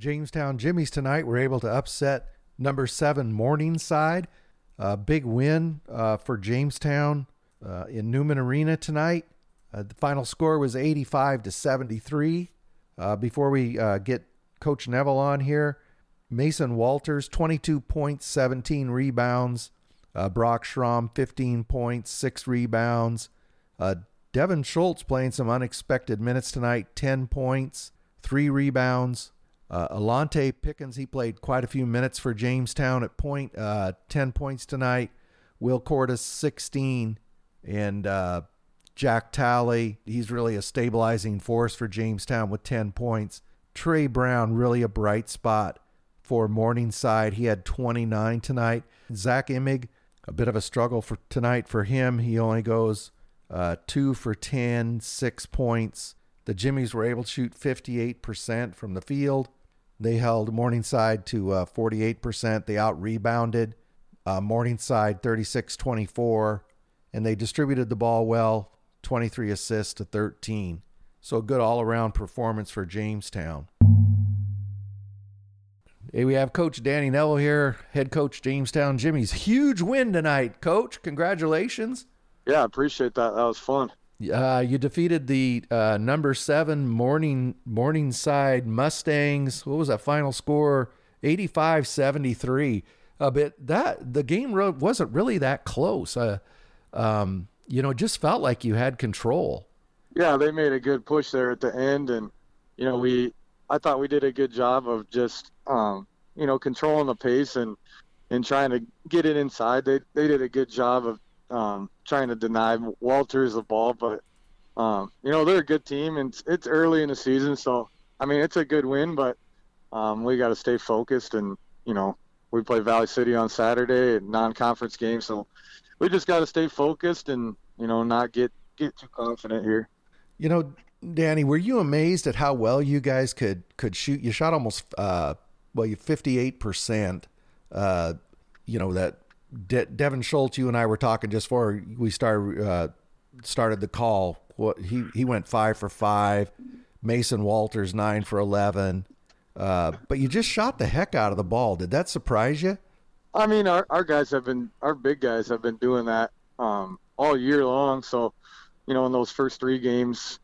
Jamestown Jimmies tonight were able to upset number seven Morningside. A big win uh, for Jamestown uh, in Newman Arena tonight. Uh, the final score was 85 to 73. Uh, before we uh, get Coach Neville on here, Mason Walters, 22 points, 17 rebounds. Uh, Brock Schramm, 15 points, 6 rebounds. Devin Schultz playing some unexpected minutes tonight, 10 points, 3 rebounds. Uh, Alante Pickens, he played quite a few minutes for Jamestown at point, uh, 10 points tonight. Will Cordes, 16. And uh, Jack Talley, he's really a stabilizing force for Jamestown with 10 points. Trey Brown, really a bright spot for Morningside. He had 29 tonight. Zach Imig, a bit of a struggle for tonight for him. He only goes uh, two for 10, six points. The Jimmies were able to shoot 58% from the field. They held Morningside to uh, 48%. They out rebounded uh, Morningside 36 24, and they distributed the ball well 23 assists to 13. So a good all around performance for Jamestown. Hey, we have Coach Danny Neville here, head coach Jamestown Jimmies. Huge win tonight, Coach. Congratulations. Yeah, I appreciate that. That was fun. Uh, you defeated the uh, number seven Morning Morningside Mustangs. What was that final score? 85-73. Uh, but that the game wasn't really that close. Uh, um, you know, just felt like you had control. Yeah, they made a good push there at the end, and you know, we I thought we did a good job of just um, you know controlling the pace and and trying to get it inside. They they did a good job of um, trying to deny Walters the ball, but um, you know they're a good team, and it's, it's, early in the season, so I mean it's a good win, but um, we got to stay focused, and you know we play Valley City on Saturday, a non-conference game, so we just got to stay focused and you know not get get too confident here. You know, Danny, were you amazed at how well you guys could could shoot? You shot almost uh, well, you fifty eight percent. Uh, you know that De- Devin Schultz, you and I were talking just before we started uh, started the call. What he he went five for five. Mason Walters nine for eleven. Uh, but you just shot the heck out of the ball. Did that surprise you? I mean, our, our guys have been our big guys have been doing that um, all year long. So, you know, in those first three games,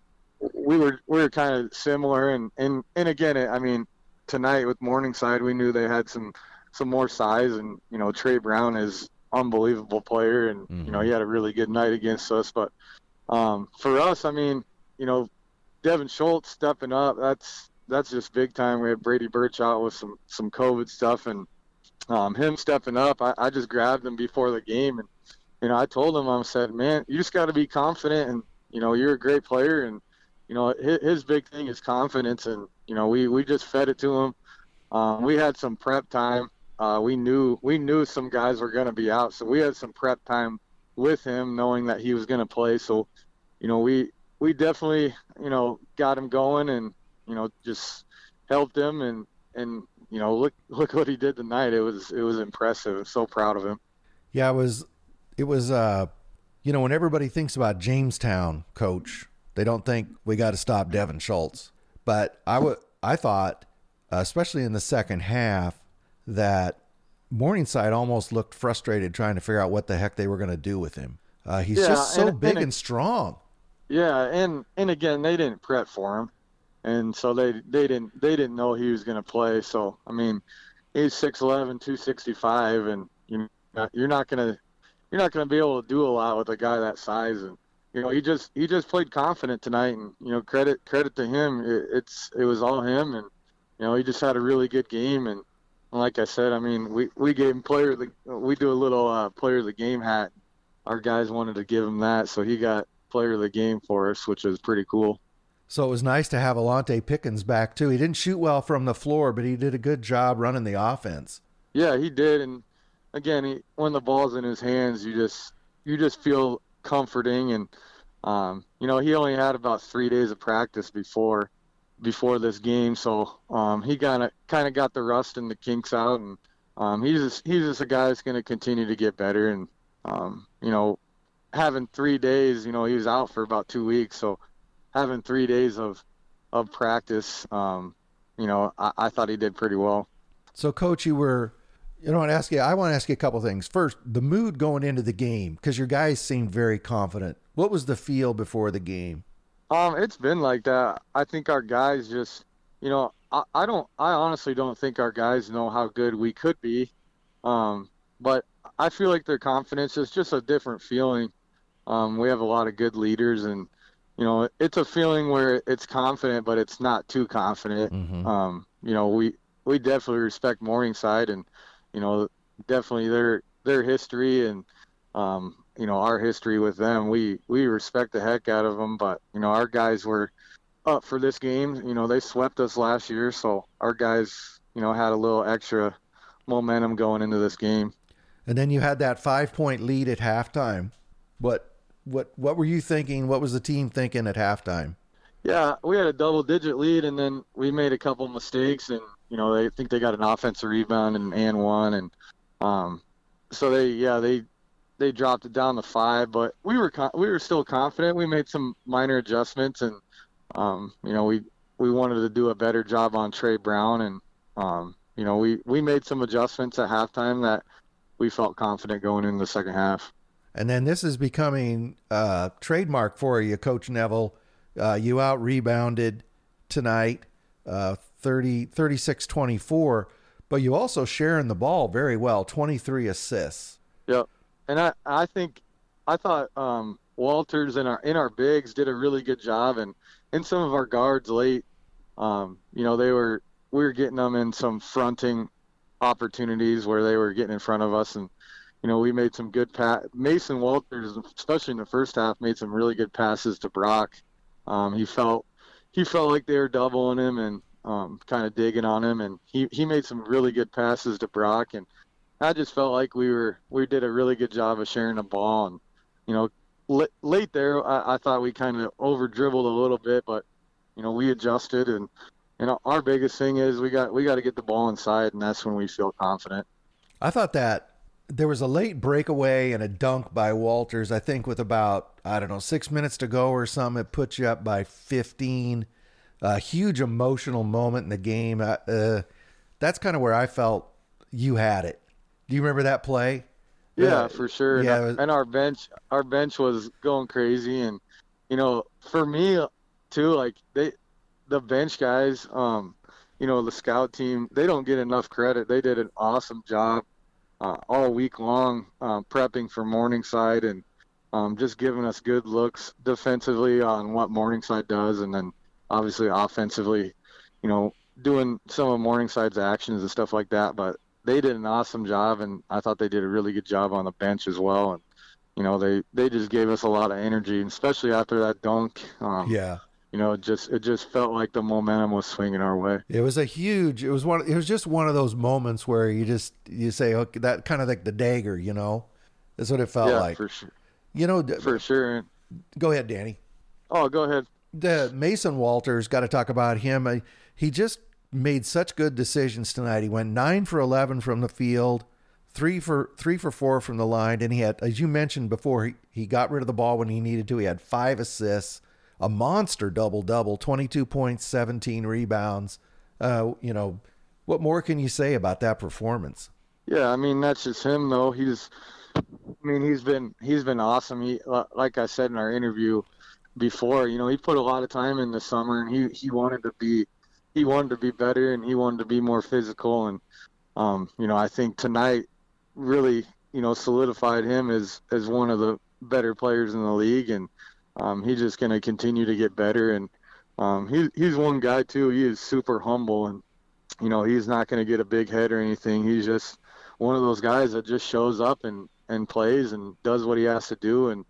we were we were kind of similar. And and and again, I mean, tonight with Morningside, we knew they had some some more size, and you know Trey Brown is unbelievable player, and mm-hmm. you know he mm-hmm. had a really good night against us. But um, for us, I mean, you know, Devin Schultz stepping up, that's that's just big time. We had Brady Birch out with some some COVID stuff, and um, him stepping up, I, I just grabbed him before the game, and you know I told him I said, man, you just got to be confident, and you know you're a great player, and you know his, his big thing is confidence, and you know we we just fed it to him. Um, we had some prep time uh, we knew we knew some guys were going to be out, so we had some prep time with him, knowing that he was going to play. So, you know, we we definitely you know got him going, and you know just helped him, and and you know look look what he did tonight. It was it was impressive. I'm so proud of him. Yeah, it was it was uh you know when everybody thinks about Jamestown, coach, they don't think we got to stop Devin Schultz, but I would I thought, especially in the second half that Morningside almost looked frustrated trying to figure out what the heck they were going to do with him. Uh, he's yeah, just so and, big and, and, strong. Yeah, and and again, they didn't prep for him, and so they they didn't they didn't know he was going to play. So I mean, he's 6'11", 265, and you know, you're not gonna you're not gonna be able to do a lot with a guy that size. And you know, he just he just played confident tonight, and you know, credit credit to him. It, it's it was all him, and you know, he just had a really good game, and like I said, I mean, we, we gave him player of the we do a little uh, player of the game hat. Our guys wanted to give him that, so he got player of the game for us, which was pretty cool. So it was nice to have Alante Pickens back too. He didn't shoot well from the floor, but he did a good job running the offense. Yeah, he did, and again, he, when the ball's in his hands, you just you just feel comforting, and um, you know he only had about three days of practice before before this game, so um, he kind of kind of got the rust and the kinks out, and um, he's just, he's just a guy that's going to continue to get better. And um, you know, having three days, you know, he was out for about two weeks, so having three days of of practice, um, you know, I, I thought he did pretty well. So, coach, you were, you know, I want to ask you. I want to ask you a couple things. First, the mood going into the game because your guys seemed very confident. What was the feel before the game? Um, it's been like that. I think our guys just, you know, I, I don't, I honestly don't think our guys know how good we could be. Um, but I feel like their confidence is just a different feeling. Um, we have a lot of good leaders, and you know, it's a feeling where it's confident, but it's not too confident. Mhm. Um, you know, we we definitely respect Morningside, and you know, definitely their their history and um, you know our history with them. We we respect the heck out of them, but you know, our guys were up for this game. You know, they swept us last year, so our guys, you know, had a little extra momentum going into this game. And then you had that five point lead at halftime. What what what were you thinking? What was the team thinking at halftime? Yeah, we had a double digit lead and then we made a couple mistakes and you know, they think they got an offensive rebound and and one and um so they yeah, they they dropped it down to 5, but we were con- we were still confident. We made some minor adjustments and um you know, we we wanted to do a better job on Trey Brown and um you know, we we made some adjustments at halftime that we felt confident going into the second half. And then this is becoming uh, trademark for you, Coach Neville. Uh, you out rebounded tonight, uh, 30, 36 24, but you also sharing the ball very well, 23 assists. Yep. And I, I think I thought um, Walters and our in our bigs did a really good job and in some of our guards late, um, you know, they were we were getting them in some fronting opportunities where they were getting in front of us and you know, we made some good pass. Mason Walters, especially in the first half, made some really good passes to Brock. Um, he felt he felt like they were doubling him and um, kind of digging on him, and he, he made some really good passes to Brock. And I just felt like we were we did a really good job of sharing the ball. And you know, l- late there, I, I thought we kind of over dribbled a little bit, but you know, we adjusted. And you know, our biggest thing is we got we got to get the ball inside, and that's when we feel confident. I thought that there was a late breakaway and a dunk by Walters, I think, with about, I don't know, six minutes to go or something. It put you up by 15. A huge emotional moment in the game. Uh, uh, that's kind of where I felt you had it. Do you remember that play? Yeah, Uh, for sure. yeah, and, was- and our bench, our bench was going crazy, and you know, for me too, like they, the bench guys, um, you know, the scout team, they don't get enough credit. They did an awesome job uh, all week long um, prepping for Morningside and um, just giving us good looks defensively on what Morningside does, and then obviously offensively, you know, doing some of Morningside's actions and stuff like that. But they did an awesome job, and I thought they did a really good job on the bench as well. And you know, they they just gave us a lot of energy, and especially after that dunk. Um, Yeah. You know, it just it just felt like the momentum was swinging our way. It was a huge. It was one. It was just one of those moments where you just you say, okay, that kind of like the dagger, you know. That's what it felt yeah, like. for sure, You know. for sure. Go ahead, Danny. Oh, go ahead. the Mason Walters got to talk about him. Uh, He just made such good decisions tonight. He went nine for eleven from the field, three for three for four from the line, and he had, as you mentioned before, he, he got rid of the ball when he needed to. He had five assists, a monster double double, twenty two points, seventeen rebounds. Uh, you know, what more can you say about that performance? Yeah, I mean that's just him though. He's, I mean he's been he's been awesome. He like I said in our interview before, you know, he put a lot of time in the summer and he he wanted to be he wanted to be better and he wanted to be more physical and um you know I think tonight really you know solidified him as as one of the better players in the league and um, he's just going to continue to get better and um, he, he's one guy too. He is super humble and you know he's not going to get a big head or anything. He's just one of those guys that just shows up and and plays and does what he has to do and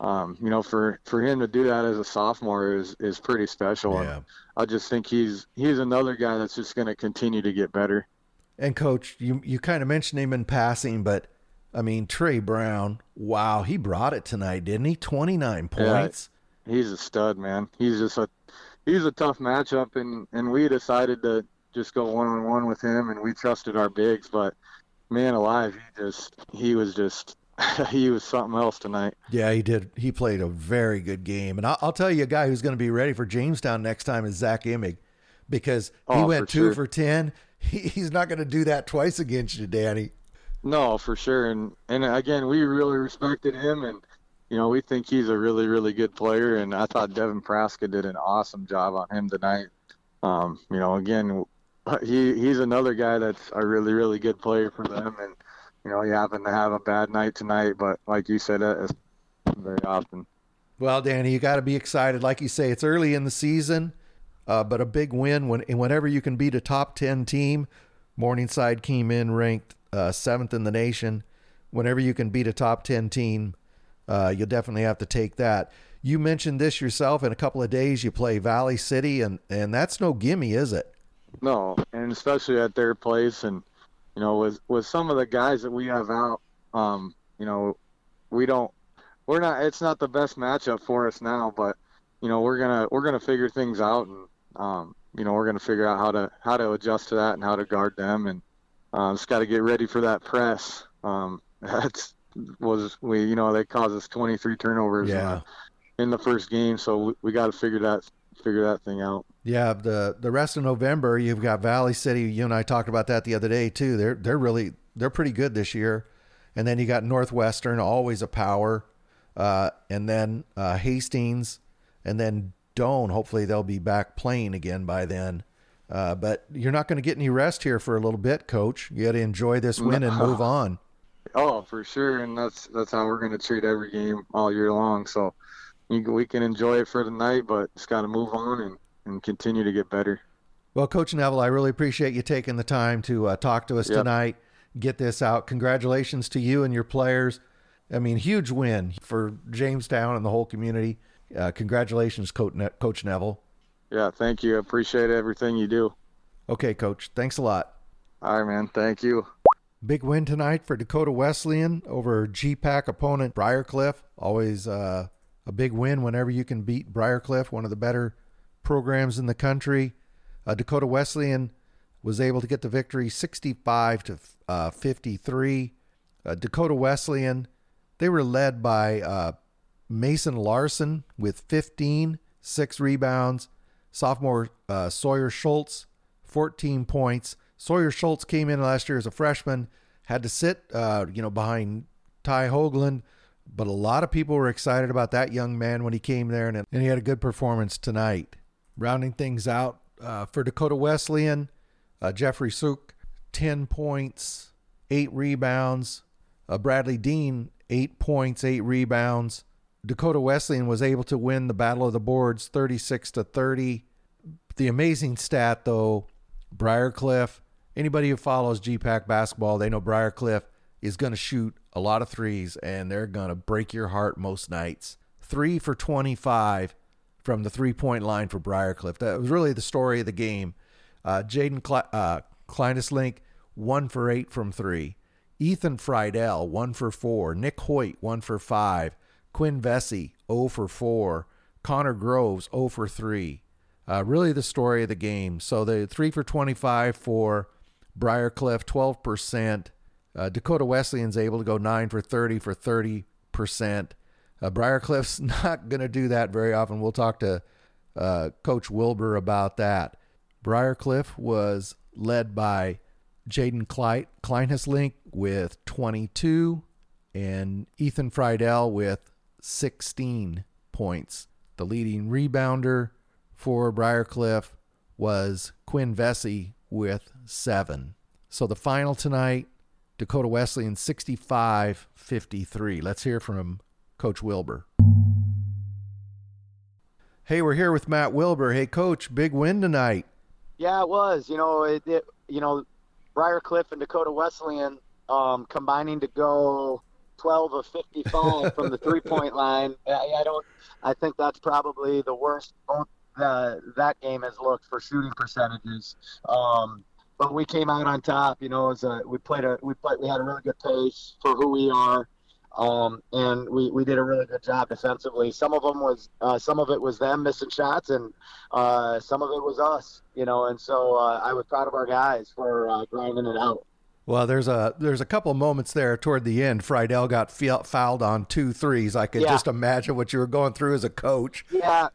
um, you know for for him to do that as a sophomore is is pretty special Yeah. and I just think he's he's another guy that's just going to continue to get better And coach, you you kind of mentioned him in passing, but I mean Trey Brown, wow, he brought it tonight, didn't he? Twenty nine points. Yeah. he's a stud man he's just a he's a tough matchup and and we decided to just go one on one with him and we trusted our bigs but man alive he just he was just he was something else tonight Yeah, he did. He played a very good game, and I'll, I'll tell you a guy who's going to be ready for Jamestown next time is Zach Imig. because he Oh, went for two sure. for 10. He, he's not going to do that twice against you, Danny. No, for sure. And and again, we really respected him, and you know, we think he's a really, really good player. And I thought Devin Praska did an awesome job on him tonight. Um, you know, again, he he's another guy that's a really, really good player for them. And you know, you happen to have a bad night tonight, but like you said, it's very often. Well, Danny, you got to be excited. Like you say, it's early in the season, uh, but a big win when and whenever you can beat a top ten team. Morningside came in ranked uh, seventh in the nation. Whenever you can beat a top ten team, uh, you'll definitely have to take that. You mentioned this yourself. In a couple of days, you play Valley City, and and that's no gimme, is it? No, and especially at their place, and you know, with with some of the guys that we have out, um, you know, we don't, we're not. It's not the best matchup for us now, but you know, we're gonna we're gonna figure things out, and um, you know, we're gonna figure out how to how to adjust to that and how to guard them, and um, just got to get ready for that press. Um, that's was we, you know, they caused us 23 turnovers in, Yeah. the, in the first game, so we, we got to figure that figure that thing out. Yeah, the the rest of November, you've got Valley City. You and I talked about that the other day too. They're they're really they're pretty good this year. And then you got Northwestern, always a power, uh, and then uh, Hastings, and then Doane. Hopefully they'll be back playing again by then. Uh, but you're not going to get any rest here for a little bit, Coach. You got to enjoy this win and move on. Oh, for sure, and that's that's how we're going to treat every game all year long. So you, we can enjoy it for the night, but just got to move on and, and continue to get better. Well, Coach Neville, I really appreciate you taking the time to uh, talk to us Yep. tonight, get this out. Congratulations to you and your players. I mean, huge win for Jamestown and the whole community. Uh, congratulations, Coach, ne- Coach Neville. Yeah, thank you. Appreciate everything you do. Okay, Coach, thanks a lot. All right, man. Thank you. Big win tonight for Dakota Wesleyan over GPAC opponent Briarcliff. Always uh, a big win whenever you can beat Briarcliff, one of the better programs in the country. Uh, Dakota Wesleyan was able to get the victory 65 to uh, 53. Uh, Dakota Wesleyan, they were led by uh, Mason Larson with 15, six rebounds. Sophomore uh, Sawyer Schultz, 14 points. Sawyer Schultz came in last year as a freshman, had to sit, uh, you know, behind Ty Hoagland, but a lot of people were excited about that young man when he came there, and, and he had a good performance tonight. Rounding things out uh, for Dakota Wesleyan, uh, Jeffrey Suk, 10 points, eight rebounds. Uh, Bradley Dean, eight points, eight rebounds. Dakota Wesleyan was able to win the Battle of the Boards 36 to 30. The amazing stat, though, Briarcliff, anybody who follows GPAC basketball, they know Briarcliff is going to shoot a lot of threes and they're going to break your heart most nights. Three for 25 from the three point line for Briarcliff. That was really the story of the game. Uh, Jaden Cl- uh, Kleinhesselink, one for eight from three. Ethan Friedel, one for four. Nick Hoyt, one for five. Quinn Vesey, 0 for 4. Connor Groves, 0 for 3. Uh, really the story of the game. So the 3 for 25 for Briarcliff, 12%. Uh, Dakota Wesleyan's able to go 9 for 30 for 30%. Uh, Briarcliff's not going to do that very often. We'll talk to uh, Coach Wilbur about that. Briarcliff was led by Jaden Kleit, Kleinhesselink with 22 and Ethan Friedel with 16 points. The leading rebounder for Briarcliff was Quinn Vesey with seven. So the final tonight, Dakota Wesleyan 65 53. Let's hear from Coach Wilbur. Hey, we're here with Matt Wilbur. Hey, Coach, big win tonight. Yeah, it was. You know, it, it you know, Briarcliff and Dakota Wesleyan um, combining to go 12 of 55 from the three-point line. I, I don't. I think that's probably the worst uh, that game has looked for shooting percentages. Um, but we came out on top. You know, as a, we played a we played we had a really good pace for who we are. Um, and we, we did a really good job defensively. Some of them was uh, some of it was them missing shots, and uh, some of it was us, you know. And so uh, I was proud of our guys for uh, grinding it out. Well, there's a there's a couple moments there toward the end. Friedel got fouled on two threes. I could Yeah. just imagine what you were going through as a coach. Yeah,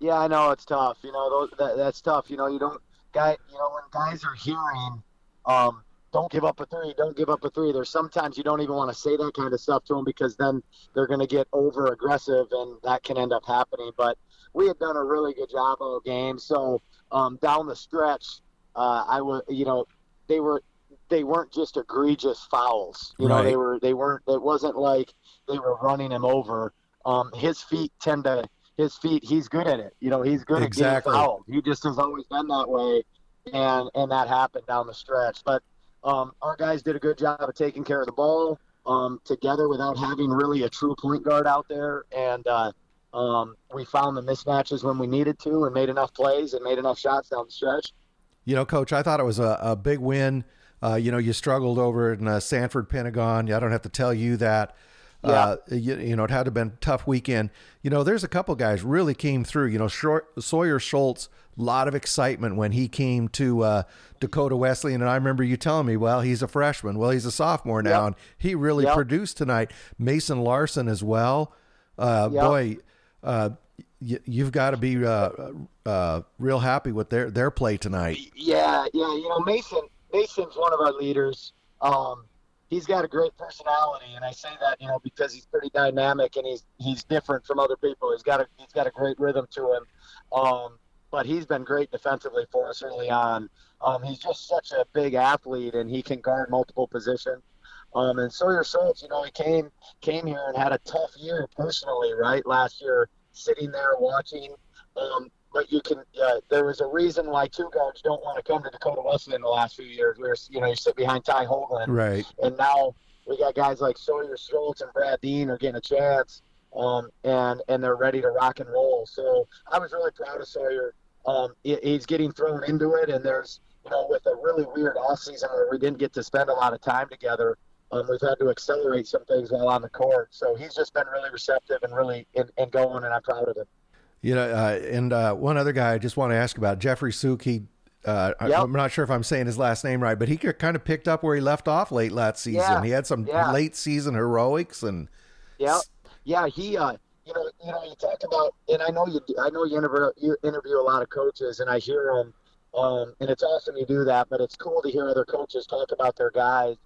yeah, I know it's tough. You know, those, that, that's tough. You know, you don't guy, you know, when guys are hearing, um, don't give up a three, don't give up a three. There's sometimes you don't even want to say that kind of stuff to them because then they're going to get over aggressive and that can end up happening. But we had done a really good job of all game. So um, down the stretch, uh, I was, you know, they were they weren't just egregious fouls. You Right. know, they were they weren't. It wasn't like they were running him over. Um, his feet tend to his feet. He's good at it. You know, he's good Exactly. at getting fouled. He just has always been that way, and and that happened down the stretch. But um, our guys did a good job of taking care of the ball um, together without having really a true point guard out there, and uh, um, we found the mismatches when we needed to, and made enough plays and made enough shots down the stretch. You know, Coach, I thought it was a, a big win. Uh, you know, you struggled over in uh, Sanford Pentagon. I don't have to tell you that. Uh, you, you know, it had to have been a tough weekend. You know, there's a couple guys really came through. You know, Short, Sawyer Schultz, a lot of excitement when he came to uh, Dakota Wesleyan. And I remember you telling me, well, he's a freshman. Well, he's a sophomore now, Yep. and he really Yep. produced tonight. Mason Larson as well. Uh, Yep. Boy, uh, y- you've got to be uh, uh, real happy with their, their play tonight. Yeah, yeah. You know, Mason. Mason's one of our leaders. Um, he's got a great personality, and I say that you know because he's pretty dynamic and he's he's different from other people. He's got a he's got a great rhythm to him. Um, but he's been great defensively for us early on. Um, he's just such a big athlete, and he can guard multiple positions. Um, and Sawyer Schultz, you know, he came came here and had a tough year personally, right? Last year, sitting there watching. Um, but you can. Uh, there was a reason why two guards don't want to come to Dakota Wesleyan in the last few years. We were, you know, you sit behind Ty Hoagland, Right. and now we got guys like Sawyer Schultz and Brad Dean are getting a chance, um, and and they're ready to rock and roll. So I was really proud of Sawyer. Um, he- he's getting thrown into it, and there's you know with a really weird off season where we didn't get to spend a lot of time together. Um, we've had to accelerate some things while on the court. So he's just been really receptive and really in, in going, and I'm proud of him. You know, uh, and uh, one other guy I just want to ask about Jeffrey Suki. Uh, I- Yep. I'm not sure if I'm saying his last name right, but he kind of picked up where he left off late last season. Yeah. He had some Yeah. late season heroics, and Yeah, yeah. He, uh, you know, you know, you talk about, and I know you, I know you interview, you interview a lot of coaches, and I hear them, um, and it's awesome you do that. But it's cool to hear other coaches talk about their guys,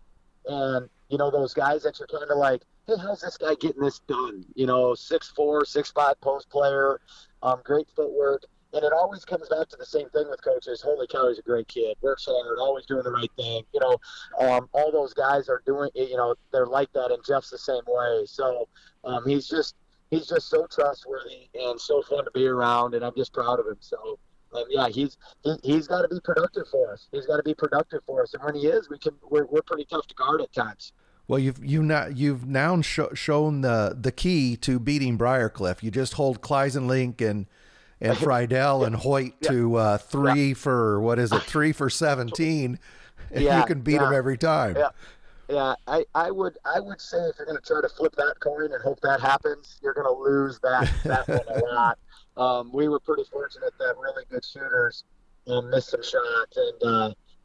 and you know, those guys that you're kind of like, hey, how's this guy getting this done? You know, six four, six five post player, um, great footwork. And it always comes back to the same thing with coaches. Holy cow, he's a great kid. Works hard, always doing the right thing. You know, um, all those guys are doing. You know, they're like that, and Jeff's the same way. So um, he's just he's just so trustworthy and so fun to be around, and I'm just proud of him. So um, yeah, he's he, he's got to be productive for us. He's got to be productive for us, and when he is, we can we're, we're pretty tough to guard at times. well, you've you now you've now sho shown the the key to beating Briarcliff. You just hold Kleisenlink and and Friedel and Hoyt to uh, three for what is it? Three for seventeen, and you can beat them yeah. every time. Yeah. Yeah, I, I would I would say if you're going to try to flip that coin and hope that happens, you're going to lose that that one a lot. Um, we were pretty fortunate that really good shooters um, missed some shots, and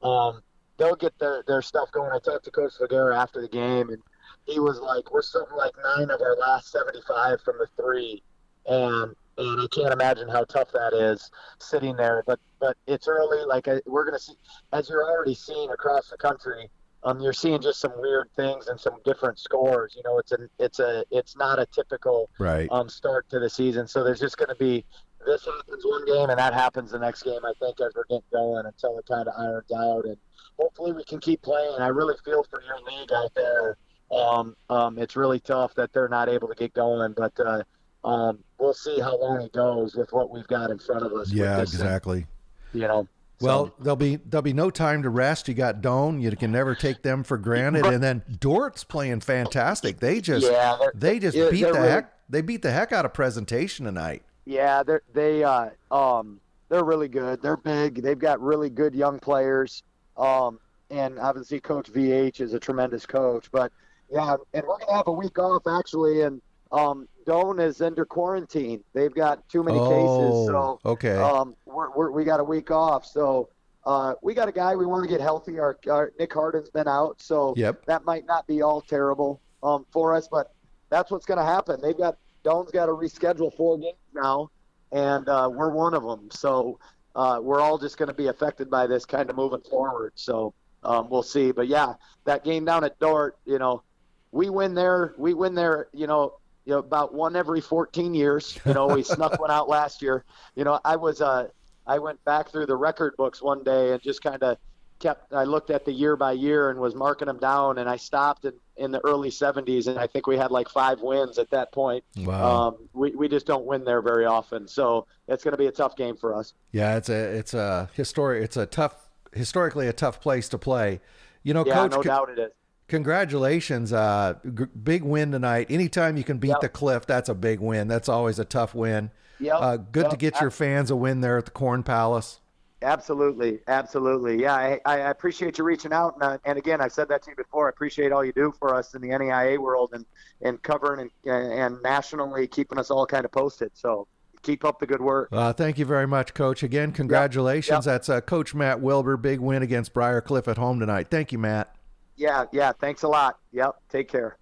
uh, um, they'll get their, their stuff going. I talked to Coach Svagera after the game, and he was like, "We're something like nine of our last 75 from the three, and and I can't imagine how tough that is sitting there. But but it's early. Like I, we're to see, as you're already seeing across the country." Um, you're seeing just some weird things and some different scores. You know, it's a it's a it's not a typical Right. um, start to the season. So there's just going to be this happens one game and that happens the next game. I think as we're getting going until it kind of irons out, and hopefully we can keep playing. I really feel for your league out there. Um, um, it's really tough that they're not able to get going, but uh, um, we'll see how long it goes with what we've got in front of us. yeah, this thing, exactly. you know. Well, So- there'll be there'll be no time to rest. You got Doane. You can never take them for granted. And then Dordt's playing fantastic. They just yeah, they're- just beat the really- heck they beat the heck out of presentation tonight. Yeah, they're they uh um they're really good. They're big. They've got really good young players. Um and obviously Coach VH is a tremendous coach. But yeah, and we're gonna have a week off actually and um Doane is under quarantine. They've got too many cases, so Oh, okay. um we're, we're we got a week off. So uh we got a guy we want to get healthy. Our, our Nick Harden's been out, so yep. that might not be all terrible um, for us, but that's what's going to happen. They've got Doane's got to reschedule four games now, and uh, we're one of them. So uh, we're all just going to be affected by this kind of moving forward. So um, we'll see. But yeah, that game down at Dordt, you know, we win there. We win there. You know, you know, about one every 14 years. You know, we snuck one out last year. You know, I was uh, I went back through the record books one day and just kind of kept. I looked at the year by year and was marking them down, and I stopped in, in the early 70s, and I think we had like five wins at that point. Wow. Um, we we just don't win there very often, so it's going to be a tough game for us. Yeah, it's a it's a historic it's a tough historically a tough place to play. You know, Yeah, coach, no doubt it is. Congratulations. Uh g- big win tonight. Anytime you can beat Yep. the Cliff, that's a big win. That's always a tough win. Yep. Uh good to get your fans a win there at the Corn Palace. Absolutely, absolutely. Yeah, I, I appreciate you reaching out, and, uh, and again, I've said that to you before. I appreciate all you do for us in the NAIA world and and covering and and nationally keeping us all kind of posted. So keep up the good work. Uh, thank you very much, Coach. Again, congratulations. Yep. That's uh, Coach Matt Wilbur. Big win against Briar Cliff at home tonight. Thank you, Matt. Yeah, yeah. Thanks a lot. Yep. Take care.